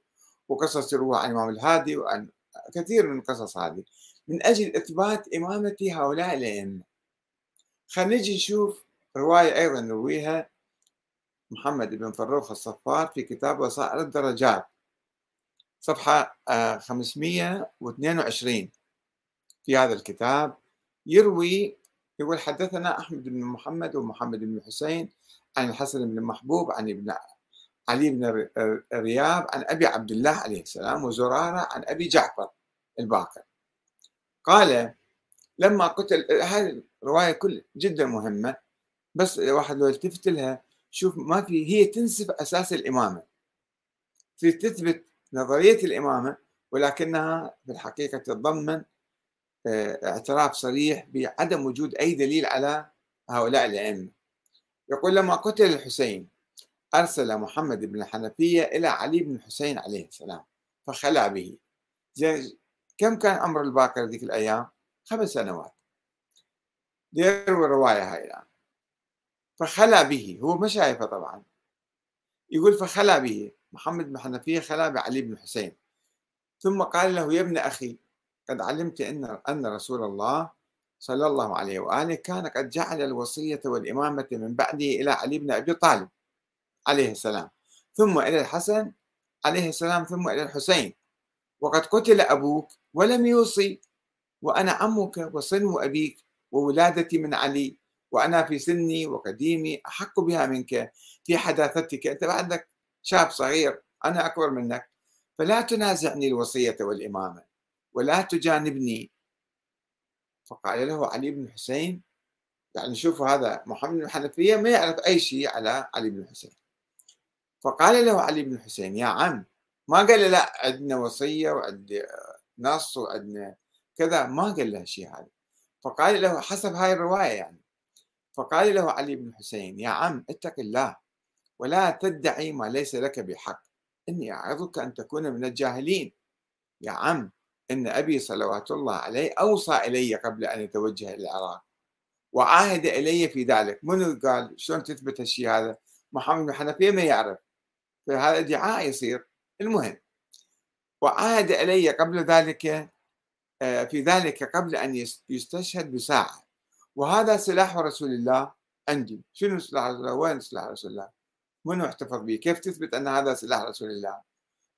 وقصص تروى عن الإمام الهادي وعن كثير من القصص هذه. من أجل إثبات إمامة هؤلاء الأئمة. خلينا نجي نشوف رواية أيضا نرويها. محمد بن فروخ الصفار في كتاب وسائل الدرجات. صفحة 522 آه، في هذا الكتاب يروي يقول حدثنا أحمد بن محمد ومحمد بن الحسين عن الحسن بن محبوب عن ابن علي بن رياب عن أبي عبد الله عليه السلام وزرارة عن أبي جعفر الباكر قال لما قتل هذه الرواية كل جدا مهمة بس واحد لو التفت لها شوف ما في هي تنسف أساس الإمامة. في تثبت نظرية الإمامة ولكنها في الحقيقة تتضمن آه، اعتراف صريح بعدم وجود أي دليل على هؤلاء الأئمة. يقول لما قتل الحسين أرسل محمد بن الحنفية إلى علي بن الحسين عليه السلام فخلع به. زين كم كان عمر الباكر ذيك الأيام؟ خمس سنوات. يروي الرواية هاي الآن. فخلع به هو ما شايفه طبعا. يقول فخلع به محمد بن حنفية خلع بعلي بن الحسين. ثم قال له يا ابن أخي قد علمت أن أن رسول الله صلى الله عليه وآله كان قد جعل الوصية والإمامة من بعده إلى علي بن أبي طالب. عليه السلام. ثم إلى الحسن عليه السلام ثم إلى الحسين. وقد قتل أبوك ولم يوصي. وأنا عمك وصنو أبيك وولادتي من علي. وأنا في سني وقديمي أحق بها منك. في حداثتك أنت بعدك شاب صغير أنا أكبر منك. فلا تنازعني الوصية والإمامة ولا تجانبني. فقال له علي بن الحسين يعني شوفوا هذا محمد بن الحنفية ما يعرف أي شيء على علي بن الحسين. فقال له علي بن الحسين يا عم ما قال لا عندنا وصية وعندنا نص وعندنا كذا ما قال له شيء هذا. فقال له حسب هاي الرواية يعني. فقال له علي بن الحسين يا عم اتق الله ولا تدعي ما ليس لك بحق. إني أعظك أن تكون من الجاهلين. يا عم إن أبي صلوات الله عليه أوصى إلي قبل أن يتوجه إلى العراق وعاهد إلي في ذلك. منو قال؟ شلون تثبت الشيء هذا؟ محمد بن حنفية ما يعرف. فهذا ادعاء يصير. المهم وعاهد إلي قبل ذلك آه، في ذلك قبل أن يستشهد بساعة. وهذا سلاح رسول الله عندي. شنو سلاح رسول الله؟ وين سلاح رسول الله؟ منو احتفظ به كيف تثبت أن هذا سلاح رسول الله؟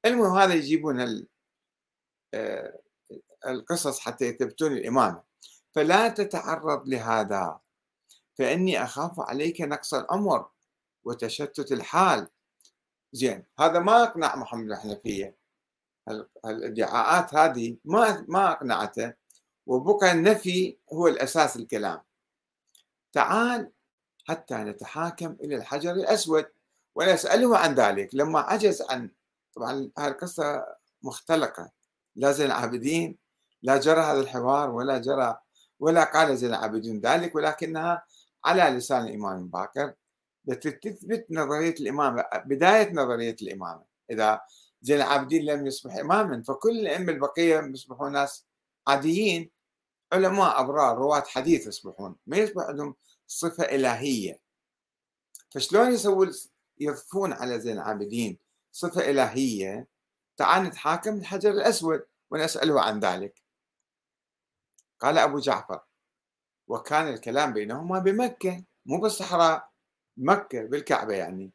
المهم هذا يجيبون آه، القصص حتى يثبتون الإمامة. فلا تتعرض لهذا فإني أخاف عليك نقص العمر وتشتت الحال. زين. هذا ما أقنع محمد الحنفية. الإدعاءات هذه ما ما أقنعته وبقى النفي هو الأساس الكلام. تعال حتى نتحاكم إلى الحجر الأسود ونسأله عن ذلك. لما عجز عن طبعا هذه القصة مختلقة. لا زين العابدين لا جرى هذا الحوار ولا جرى ولا قال زين العابدين ذلك ولكنها على لسان الإمام باكر. تثبت نظرية الإمامة بداية نظرية الإمامة. إذا زين العابدين لم يصبح إماما فكل الأئمة البقية يصبحون ناس عاديين. علماء أبرار رواة حديث يصبحون. ما يصبح عندهم صفة إلهية. فشلون يسوون يضفون على زين العابدين صفة إلهية؟ تعال نتحاكم الحجر الأسود ونسأله عن ذلك. قال أبو جعفر وكان الكلام بينهما بمكة مو بالصحراء. مكة بالكعبة يعني.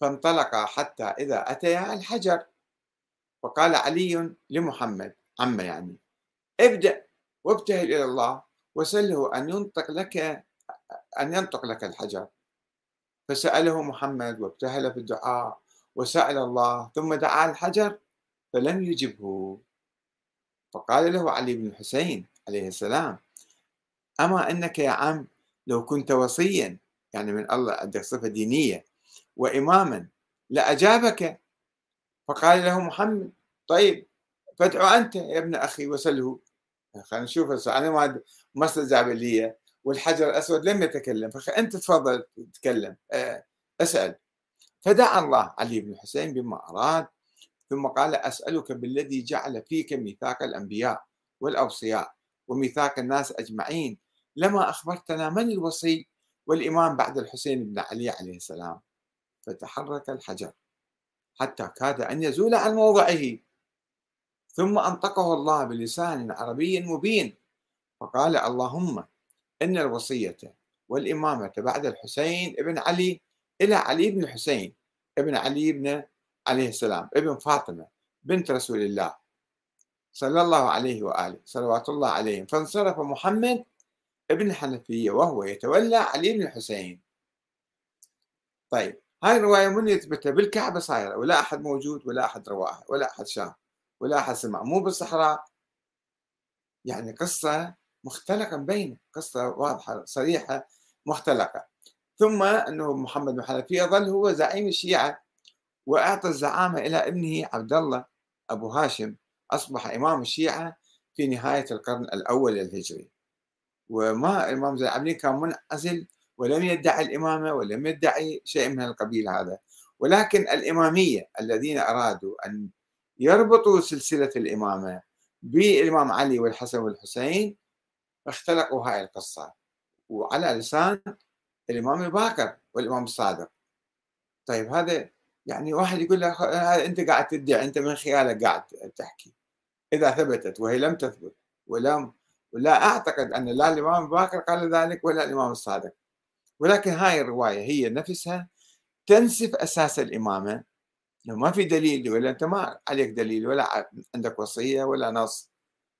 فانطلقا حتى إذا أتيا الحجر. فقال علي لمحمد عمه يعني ابدأ وابتهل إلى الله وسله أن ينطق لك أن ينطق لك الحجر. فسأله محمد وابتهل في الدعاء وسأل الله ثم دعا الحجر فلم يجبه. فقال له علي بن الحسين عليه السلام أما أنك يا عم لو كنت وصيا يعني من الله عندك صفة دينية. وإماما لأجابك فقال له محمد طيب فادعو أنت يا ابن أخي وسله. خلينا نشوف أنا ما ما استجاب لي. والحجر الأسود لم يتكلم. فأنت تفضل تتكلم. أسأل. فدعا الله علي بن الحسين بما أراد. ثم قال أسألك بالذي جعل فيك ميثاق الأنبياء والأوصياء وميثاق الناس أجمعين. لما أخبرتنا من الوصي؟ والإمام بعد الحسين بن علي عليه السلام فتحرك الحجر حتى كاد أن يزول عن موضعه. ثم أنطقه الله بلسان عربي مبين فقال اللهم إن الوصية والإمامة بعد الحسين ابن علي إلى علي بن الحسين ابن علي بن عليه السلام ابن فاطمة بنت رسول الله صلى الله عليه وآله صلوات الله عليهم. فانصرف محمد ابن الحنفية وهو يتولى علي بن الحسين. طيب هاي الرواية من يثبتها؟ بالكعبة صايرة ولا أحد موجود ولا أحد رواها ولا أحد شاف ولا أحد سمع مو بالصحراء. يعني قصة مختلقة مبينة قصة واضحة صريحة مختلقة. ثم أنه محمد بن حنفية ظل هو زعيم الشيعة وأعطى الزعامة إلى ابنه عبد الله أبو هاشم أصبح إمام الشيعة في نهاية القرن الأول الهجري وما الإمام زين العابدين كان منعزل ولم يدعي الإمامة ولم يدعي شيء من القبيل هذا. ولكن الإمامية الذين أرادوا أن يربطوا سلسلة الإمامة بالإمام علي والحسن والحسين اختلقوا هاي القصة. وعلى لسان الإمام الباكر والإمام الصادق. طيب هذا يعني واحد يقول له أنت قاعد تدعي أنت من خيالك قاعد تحكي. إذا ثبتت وهي لم تثبت ولم ولا أعتقد أن لا الإمام الباكر قال ذلك ولا الإمام الصادق. ولكن هاي الرواية هي نفسها تنسف أساس الإمامة. لو ما في دليل ولا أنت ما عليك دليل ولا عندك وصية ولا نص.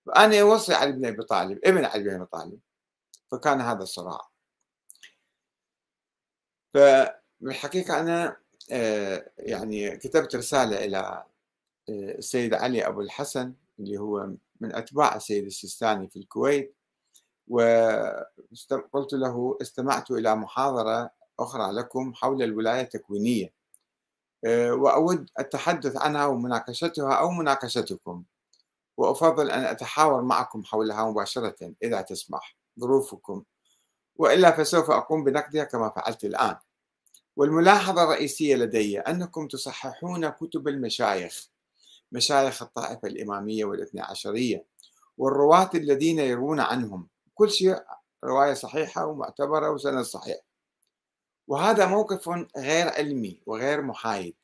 فأنا أوصي علي بن أبي طالب ابن علي بن أبي طالب. فكان هذا الصراع. فبالحقيقة أنا آه، يعني كتبت رسالة إلى آه، السيد علي أبو الحسن اللي هو من أتباع السيد السيستاني في الكويت وقلت له استمعت إلى محاضرة أخرى لكم حول الولاية التكوينية آه، وأود التحدث عنها ومناقشتها أو مناقشتكم وأفضل أن أتحاور معكم حولها مباشرة إذا تسمح ظروفكم وإلا فسوف أقوم بنقدها كما فعلت الآن. والملاحظة الرئيسية لدي أنكم تصححون كتب المشايخ. مشايخ الطائفة الإمامية والاثنى عشرية والرواة الذين يروون عنهم. كل شيء رواية صحيحة ومعتبرة وسند صحيح. وهذا موقف غير علمي وغير محايد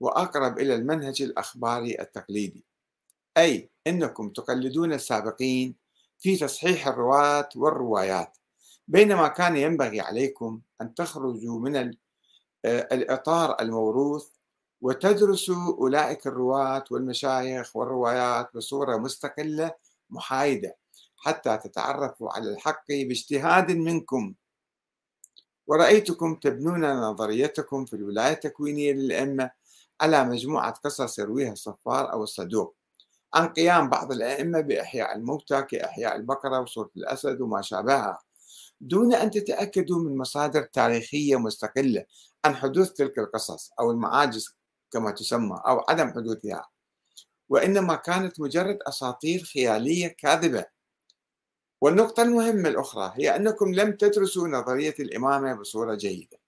وأقرب إلى المنهج الأخباري التقليدي. أي أنكم تقلدون السابقين في تصحيح الرواة والروايات. بينما كان ينبغي عليكم أن تخرجوا من آه، الإطار الموروث وتدرسوا أولئك الرواة والمشايخ والروايات بصورة مستقلة محايدة حتى تتعرفوا على الحق باجتهاد منكم. ورأيتكم تبنون نظريتكم في الولاية التكوينية للأئمة على مجموعة قصص يرويها الصفار أو الصدوق عن قيام بعض الأئمة بإحياء الموتى كإحياء البقرة وصورة الأسد وما شابهها دون أن تتأكدوا من مصادر تاريخية مستقلة عن حدوث تلك القصص أو المعاجز كما تسمى أو عدم حدوثها. وإنما كانت مجرد أساطير خيالية كاذبة. والنقطة المهمة الأخرى هي أنكم لم تدرسوا نظرية الإمامة بصورة جيدة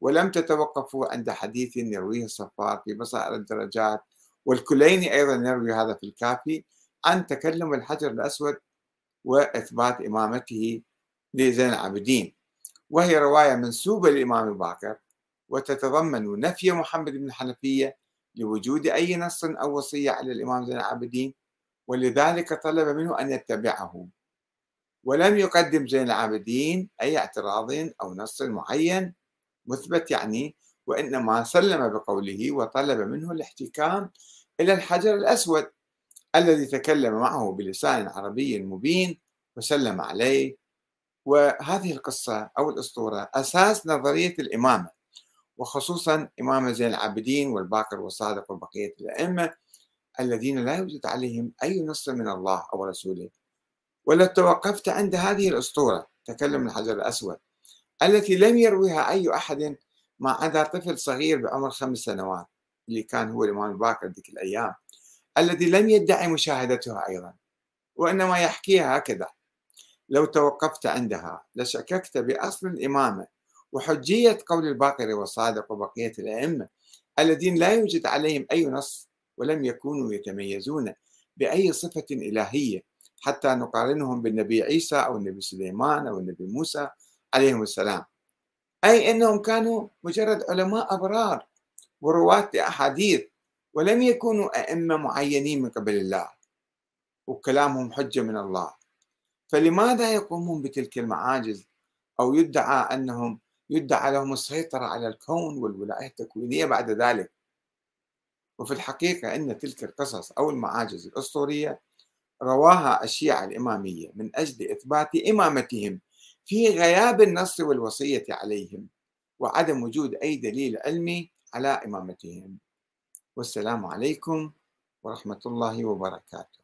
ولم تتوقفوا عند حديث يرويه الصفار في بصائر الدرجات والكليني أيضا يروي هذا في الكافي عن تكلم الحجر الأسود وإثبات إمامته لزين العابدين. وهي رواية منسوبة للإمام الباكر وتتضمن نفي محمد بن الحنفية لوجود أي نص أو وصية على الإمام زين العابدين ولذلك طلب منه أن يتبعه. ولم يقدم زين العابدين أي اعتراض أو نص معين مثبت يعني وإنما سلم بقوله وطلب منه الاحتكام إلى الحجر الأسود الذي تكلم معه بلسان عربي مبين وسلم عليه. وهذه القصة أو الأسطورة أساس نظرية الإمامة. وخصوصا إمام زين العابدين والباقر والصادق وبقية الأئمة الذين لا يوجد عليهم أي نص من الله أو رسوله. ولو توقفت عند هذه الأسطورة تكلم الحجر الأسود التي لم يرويها أي أحد ما عدا طفل صغير بعمر خمس سنوات اللي كان هو الإمام الباقر ذيك الأيام الذي لم يدعي مشاهدتها أيضا وإنما يحكيها هكذا. لو توقفت عندها لشككت بأصل الإمامة وحجية قول الباقر والصادق وبقية الأئمة الذين لا يوجد عليهم أي نص ولم يكونوا يتميزون بأي صفة إلهية حتى نقارنهم بالنبي عيسى أو النبي سليمان أو النبي موسى عليهم السلام. أي أنهم كانوا مجرد علماء أبرار ورواة لأحاديث ولم يكونوا أئمة معينين من قبل الله وكلامهم حجة من الله. فلماذا يقومون بتلك المعاجز؟ أو يدعى أنهم يدعى لهم السيطرة على الكون والولاية التكوينية بعد ذلك. وفي الحقيقة أن تلك القصص أو المعاجز الأسطورية رواها الشيعة الإمامية من أجل إثبات إمامتهم في غياب النص والوصية عليهم وعدم وجود أي دليل علمي على إمامتهم. والسلام عليكم ورحمة الله وبركاته.